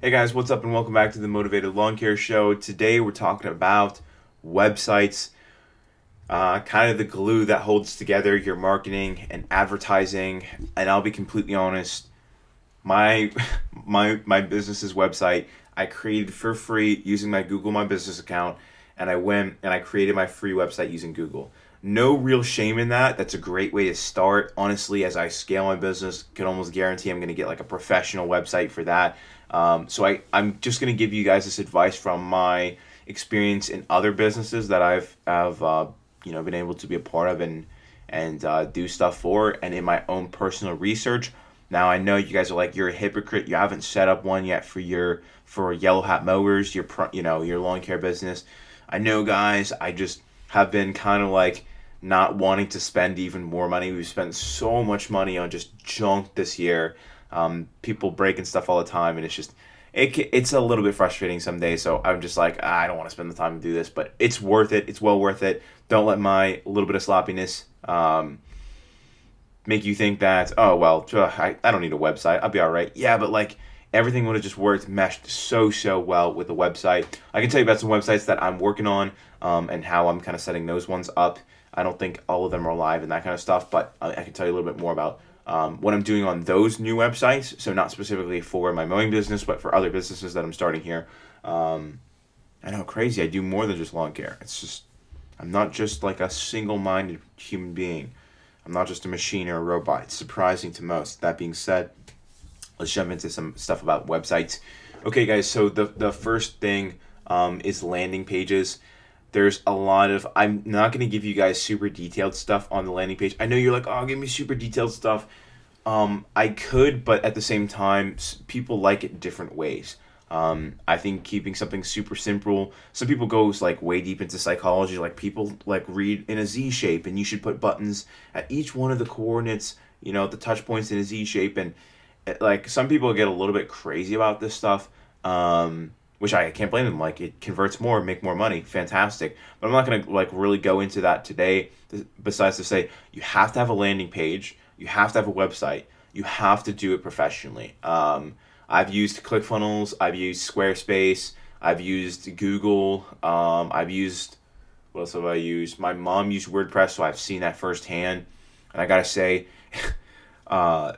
Hey guys, what's up, and welcome back to the Mowtivated Lawn Care Show. Today we're talking about websites, uh, kind of the glue that holds together your marketing and advertising. And I'll be completely honest, my my my business's website I created for free using my Google My Business account, and I went and I created my free website using Google. No real shame in that. That's a great way to start. Honestly, as I scale my business, can almost guarantee I'm going to get like a professional website for that um, so I, I'm just going to give you guys this advice from my experience in other businesses that I've have uh, you know been able to be a part of and and uh, do stuff for, and in my own personal research. Now I know you guys are like you're a hypocrite. You haven't set up one yet for your for yellow hat mowers, your you know your lawn care business. I know, guys. I just have been kind of like not wanting to spend even more money. We've spent so much money on just junk this year um, people breaking stuff all the time, and it's just it, it's a little bit frustrating some days. So I'm just like I don't want to spend the time to do this, but it's worth it. It's well worth it. Don't let my little bit of sloppiness um, make you think that oh well I, I don't need a website. I'll be all right. Yeah, but like everything would have just worked meshed so so well with the website. I can tell you about some websites that I'm working on um, and how I'm kind of setting those ones up. I don't think all of them are live and that kind of stuff, but I, I can tell you a little bit more about um, what I'm doing on those new websites. So not specifically for my mowing business, but for other businesses that I'm starting here. Um, I know crazy. I do more than just lawn care. It's just I'm not just like a single-minded human being. I'm not just a machine or a robot. It's surprising to most. That being said, let's jump into some stuff about websites. Okay, guys. So the the first thing um, is landing pages there's a lot of i'm not going to give you guys super detailed stuff on the landing page i know you're like oh give me super detailed stuff um, i could but at the same time people like it different ways um, i think keeping something super simple some people goes like way deep into psychology like people like read in a z shape and you should put buttons at each one of the coordinates you know the touch points in a z shape and like some people get a little bit crazy about this stuff um, which I can't blame them. Like it converts more, make more money, fantastic. But I'm not gonna like really go into that today. Besides to say, you have to have a landing page, you have to have a website, you have to do it professionally. Um, I've used ClickFunnels, I've used Squarespace, I've used Google, um, I've used what else have I used? My mom used WordPress, so I've seen that firsthand. And I gotta say, uh,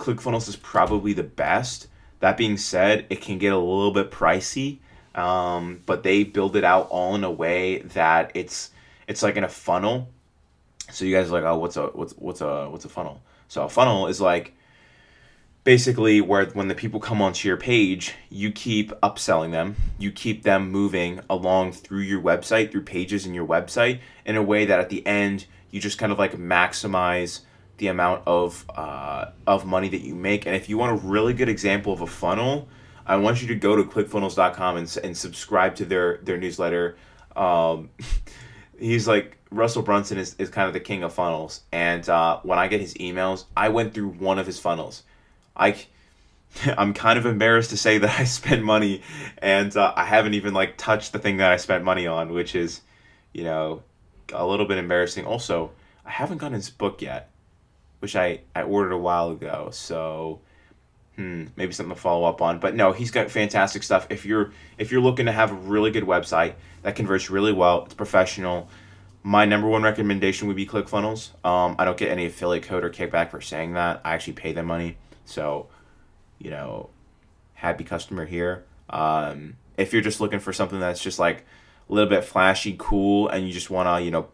ClickFunnels is probably the best that being said, it can get a little bit pricey, um, but they build it out all in a way that it's it's like in a funnel. So you guys are like, oh, what's a what's what's a what's a funnel? So a funnel is like basically where when the people come onto your page, you keep upselling them, you keep them moving along through your website, through pages in your website, in a way that at the end you just kind of like maximize the amount of uh, of money that you make. And if you want a really good example of a funnel, I want you to go to clickfunnels.com and, and subscribe to their their newsletter. Um, he's like Russell Brunson is, is kind of the king of funnels. And uh, when I get his emails, I went through one of his funnels. I I'm kind of embarrassed to say that I spend money, and uh, I haven't even like touched the thing that I spent money on, which is, you know, a little bit embarrassing. Also, I haven't gotten his book yet which I, I ordered a while ago. So hmm, maybe something to follow up on. But no, he's got fantastic stuff. If you're if you're looking to have a really good website that converts really well, it's professional. My number one recommendation would be ClickFunnels. Um, I don't get any affiliate code or kickback for saying that. I actually pay them money. So, you know, happy customer here. Um, if you're just looking for something that's just like a little bit flashy, cool, and you just want to, you know,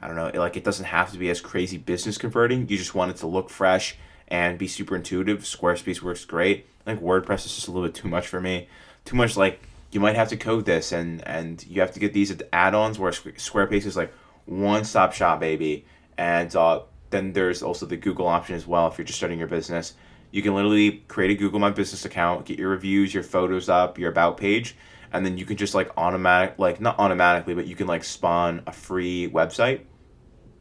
I don't know, like it doesn't have to be as crazy business converting. You just want it to look fresh and be super intuitive. Squarespace works great. I think WordPress is just a little bit too much for me. Too much like you might have to code this and and you have to get these add-ons where Squarespace is like one-stop shop, baby. And uh, then there's also the Google option as well if you're just starting your business. You can literally create a Google My Business account, get your reviews, your photos up, your about page, and then you can just like automatic like not automatically but you can like spawn a free website.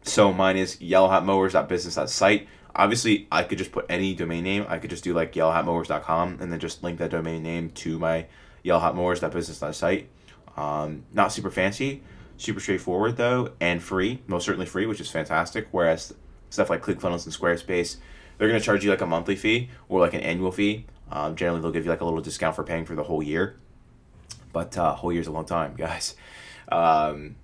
So mine is yellowhatmowers.business.site obviously i could just put any domain name. I could just do like yellowhatmowers.com and then just link that domain name to my yellowhatmowers.business.site um, not super fancy super straightforward though and free most certainly free which is fantastic whereas stuff like clickfunnels and squarespace they're going to charge you like a monthly fee or like an annual fee. Um, generally, they'll give you like a little discount for paying for the whole year, but uh, whole year's a long time, guys. Um,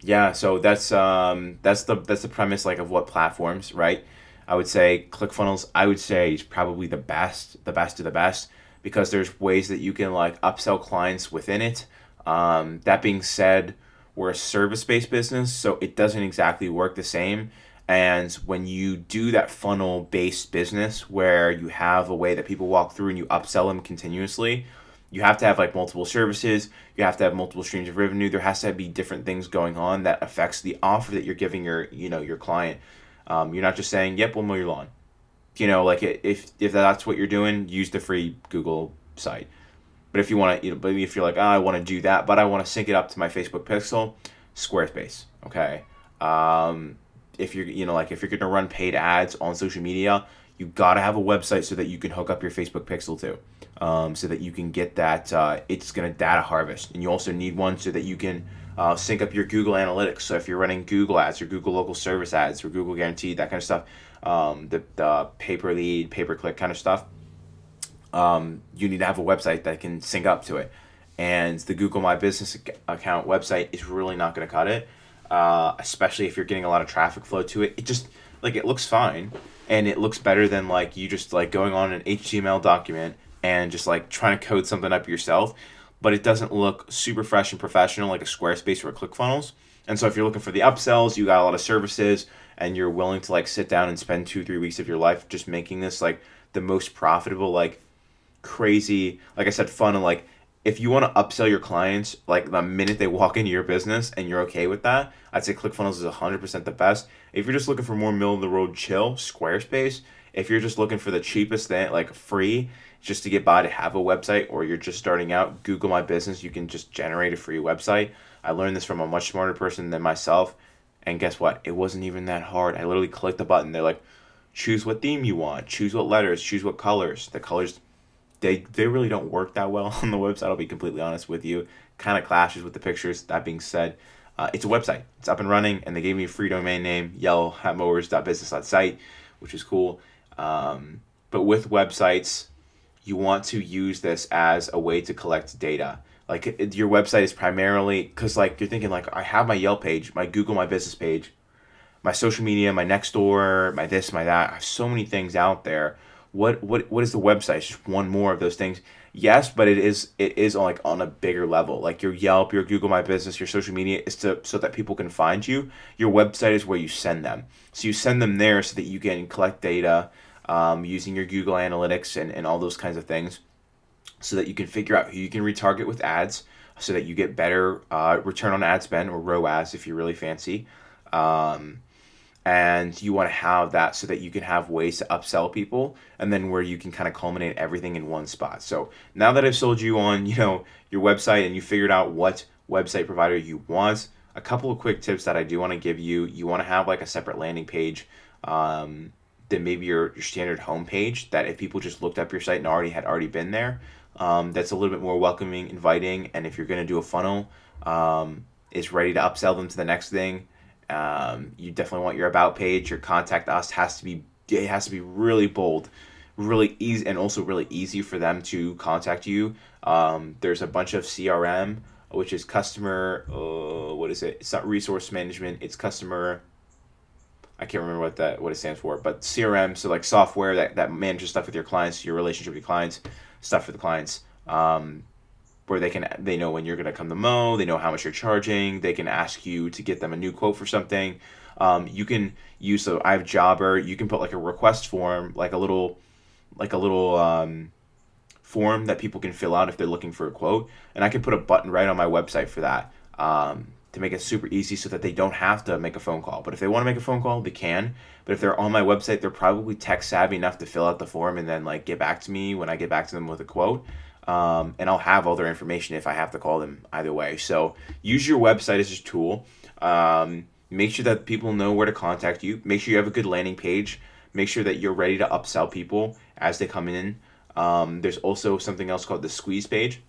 yeah, so that's um, that's the that's the premise like of what platforms, right? I would say ClickFunnels. I would say is probably the best, the best of the best, because there's ways that you can like upsell clients within it. Um, that being said, we're a service based business, so it doesn't exactly work the same. And when you do that funnel based business where you have a way that people walk through and you upsell them continuously, you have to have like multiple services. You have to have multiple streams of revenue. There has to be different things going on that affects the offer that you're giving your you know your client. Um, you're not just saying yep we'll mow your lawn. You know like if if that's what you're doing use the free google site. But if you want to you know but if you're like oh, i want to do that but i want to sync it up to my facebook pixel squarespace okay? Um, if you're you know like if you're to run paid ads on social media you got to have a website so that you can hook up your facebook pixel to um, so that you can get that. Uh, it's going to data harvest, and you also need one so that you can uh, sync up your Google Analytics. So if you're running Google ads or Google local service ads or Google Guaranteed, that kind of stuff, um, the the pay per lead, pay per click kind of stuff, um, you need to have a website that can sync up to it. And the Google My Business account website is really not going to cut it, uh, especially if you're getting a lot of traffic flow to it. It just like it looks fine and it looks better than like you just like going on an HTML document and just like trying to code something up yourself, but it doesn't look super fresh and professional like a Squarespace or a ClickFunnels. And so if you're looking for the upsells, you got a lot of services, and you're willing to like sit down and spend two three weeks of your life just making this like the most profitable like crazy like I said fun and like if you want to upsell your clients like the minute they walk into your business and you're okay with that, I'd say ClickFunnels is 100% the best. If you're just looking for more middle of the road chill, Squarespace. If you're just looking for the cheapest thing, like free, just to get by to have a website or you're just starting out, Google My Business, you can just generate a free website. I learned this from a much smarter person than myself. And guess what? It wasn't even that hard. I literally clicked the button. They're like, choose what theme you want, choose what letters, choose what colors. The colors, they, they really don't work that well on the website, I'll be completely honest with you. Kind of clashes with the pictures. That being said, uh, it's a website. It's up and running, and they gave me a free domain name, yellowhatmowers.business.site, which is cool. Um, but with websites, you want to use this as a way to collect data. Like your website is primarily because like you're thinking like I have my Yelp page, my Google My Business page, my social media, my Nextdoor, my this, my that. I have so many things out there. What what what is the website? It's just one more of those things. Yes, but it is it is on like on a bigger level. Like your Yelp, your Google My Business, your social media is to so that people can find you. Your website is where you send them. So you send them there so that you can collect data um, using your Google Analytics and, and all those kinds of things so that you can figure out who you can retarget with ads so that you get better uh, return on ad spend or ROAS if you're really fancy. Um, and you want to have that so that you can have ways to upsell people and then where you can kind of culminate everything in one spot. So now that I've sold you on, you know, your website and you figured out what website provider you want, a couple of quick tips that I do want to give you. You want to have like a separate landing page um, than maybe your, your standard homepage that if people just looked up your site and already had already been there um, that's a little bit more welcoming inviting and if you're going to do a funnel um, is ready to upsell them to the next thing um, you definitely want your about page. Your contact us has to be it has to be really bold really easy and also really easy for them to contact you. Um, there's a bunch of crm which is customer uh, what is it? It's not resource management it's customer I can't remember what that what it stands for, but CRM, so like software that, that manages stuff with your clients, your relationship with your clients, stuff for the clients, um, where they can they know when you're gonna come to mow, they know how much you're charging, they can ask you to get them a new quote for something. Um, you can use so I have Jobber, you can put like a request form, like a little like a little um, form that people can fill out if they're looking for a quote, and I can put a button right on my website for that. Um, to make it super easy so that they don't have to make a phone call. But if they want to make a phone call, they can. But if they're on my website, they're probably tech savvy enough to fill out the form and then like get back to me when I get back to them with a quote. Um, and I'll have all their information if I have to call them either way. So use your website as a tool. Um, make sure that people know where to contact you. Make sure you have a good landing page. Make sure that you're ready to upsell people as they come in. Um, there's also something else called the squeeze page,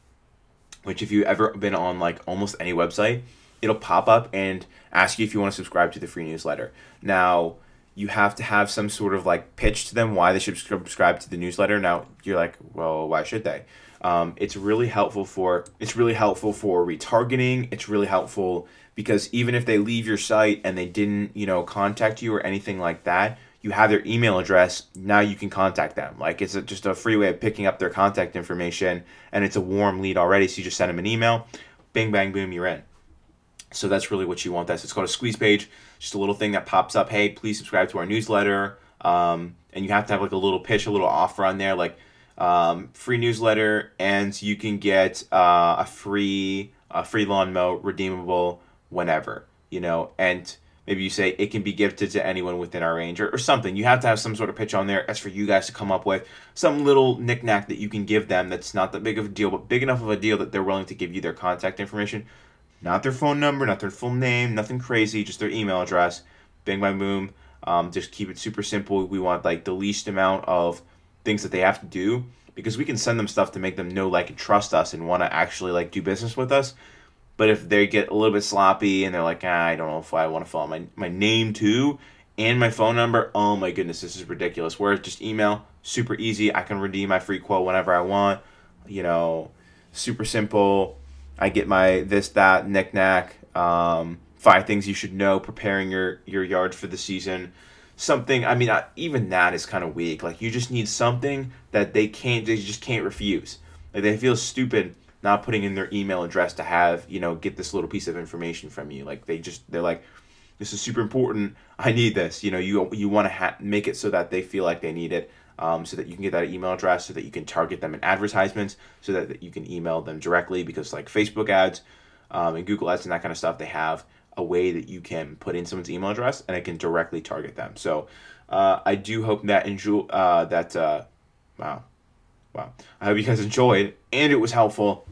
which if you've ever been on like almost any website, it'll pop up and ask you if you want to subscribe to the free newsletter. Now, you have to have some sort of like pitch to them why they should subscribe to the newsletter. Now you're like, well, why should they? Um, it's really helpful for it's really helpful for retargeting. It's really helpful because even if they leave your site and they didn't you know contact you or anything like that, you have their email address. Now you can contact them. Like it's a, just a free way of picking up their contact information, and it's a warm lead already. So you just send them an email, bing bang boom, you're in. So that's really what you want. That's it's called a squeeze page. Just a little thing that pops up. Hey, please subscribe to our newsletter. Um, and you have to have like a little pitch, a little offer on there, like um, free newsletter, and you can get uh, a free a free lawn mow redeemable whenever you know. And maybe you say it can be gifted to anyone within our range or, or something. You have to have some sort of pitch on there. As for you guys to come up with some little knickknack that you can give them that's not that big of a deal, but big enough of a deal that they're willing to give you their contact information. Not their phone number, not their full name, nothing crazy, just their email address. Bang, boom. Um, just keep it super simple. We want like the least amount of things that they have to do because we can send them stuff to make them know, like, and trust us and want to actually like do business with us. But if they get a little bit sloppy and they're like, ah, I don't know if I want to follow my, my name too and my phone number, oh my goodness, this is ridiculous. Whereas just email, super easy. I can redeem my free quote whenever I want. You know, super simple. I get my this, that, knickknack. Um, five things you should know preparing your, your yard for the season something i mean even that is kind of weak. Like you just need something that they can't they just can't refuse. Like they feel stupid not putting in their email address to have you know get this little piece of information from you. Like they just they're like this is super important. I need this. You know you you want to ha- make it so that they feel like they need it um, so that you can get that email address so that you can target them in advertisements so that, that you can email them directly because like facebook ads um, and google ads and that kind of stuff they have a way that you can put in someone's email address and it can directly target them. So uh, I do hope that enjoy uh, that uh, wow wow I hope you guys enjoyed and it was helpful.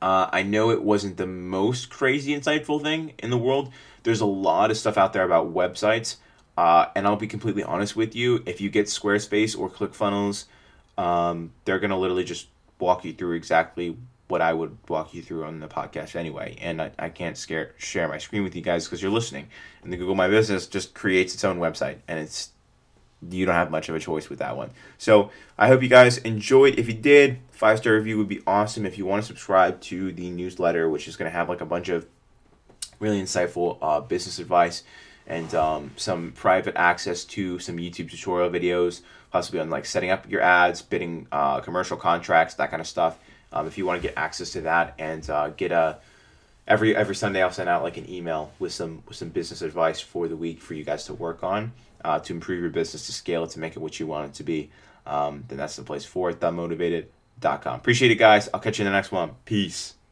Uh, I know it wasn't the most crazy insightful thing in the world. There's a lot of stuff out there about websites, uh, and I'll be completely honest with you. If you get Squarespace or ClickFunnels, um, they're gonna literally just walk you through exactly what I would walk you through on the podcast anyway. And I, I can't scare, share my screen with you guys because you're listening. And the Google My Business just creates its own website. And it's you don't have much of a choice with that one. So I hope you guys enjoyed. If you did, five star review would be awesome. If you want to subscribe to the newsletter, which is going to have like a bunch of really insightful uh, business advice and um, some private access to some YouTube tutorial videos, possibly on like setting up your ads, bidding uh, commercial contracts, that kind of stuff um, if you want to get access to that and uh, get a every every Sunday I'll send out like an email with some with some business advice for the week for you guys to work on uh, to improve your business to scale it to make it what you want it to be. Um, then that's the place for it. TheMowtivated.com. Appreciate it, guys. I'll catch you in the next one. Peace.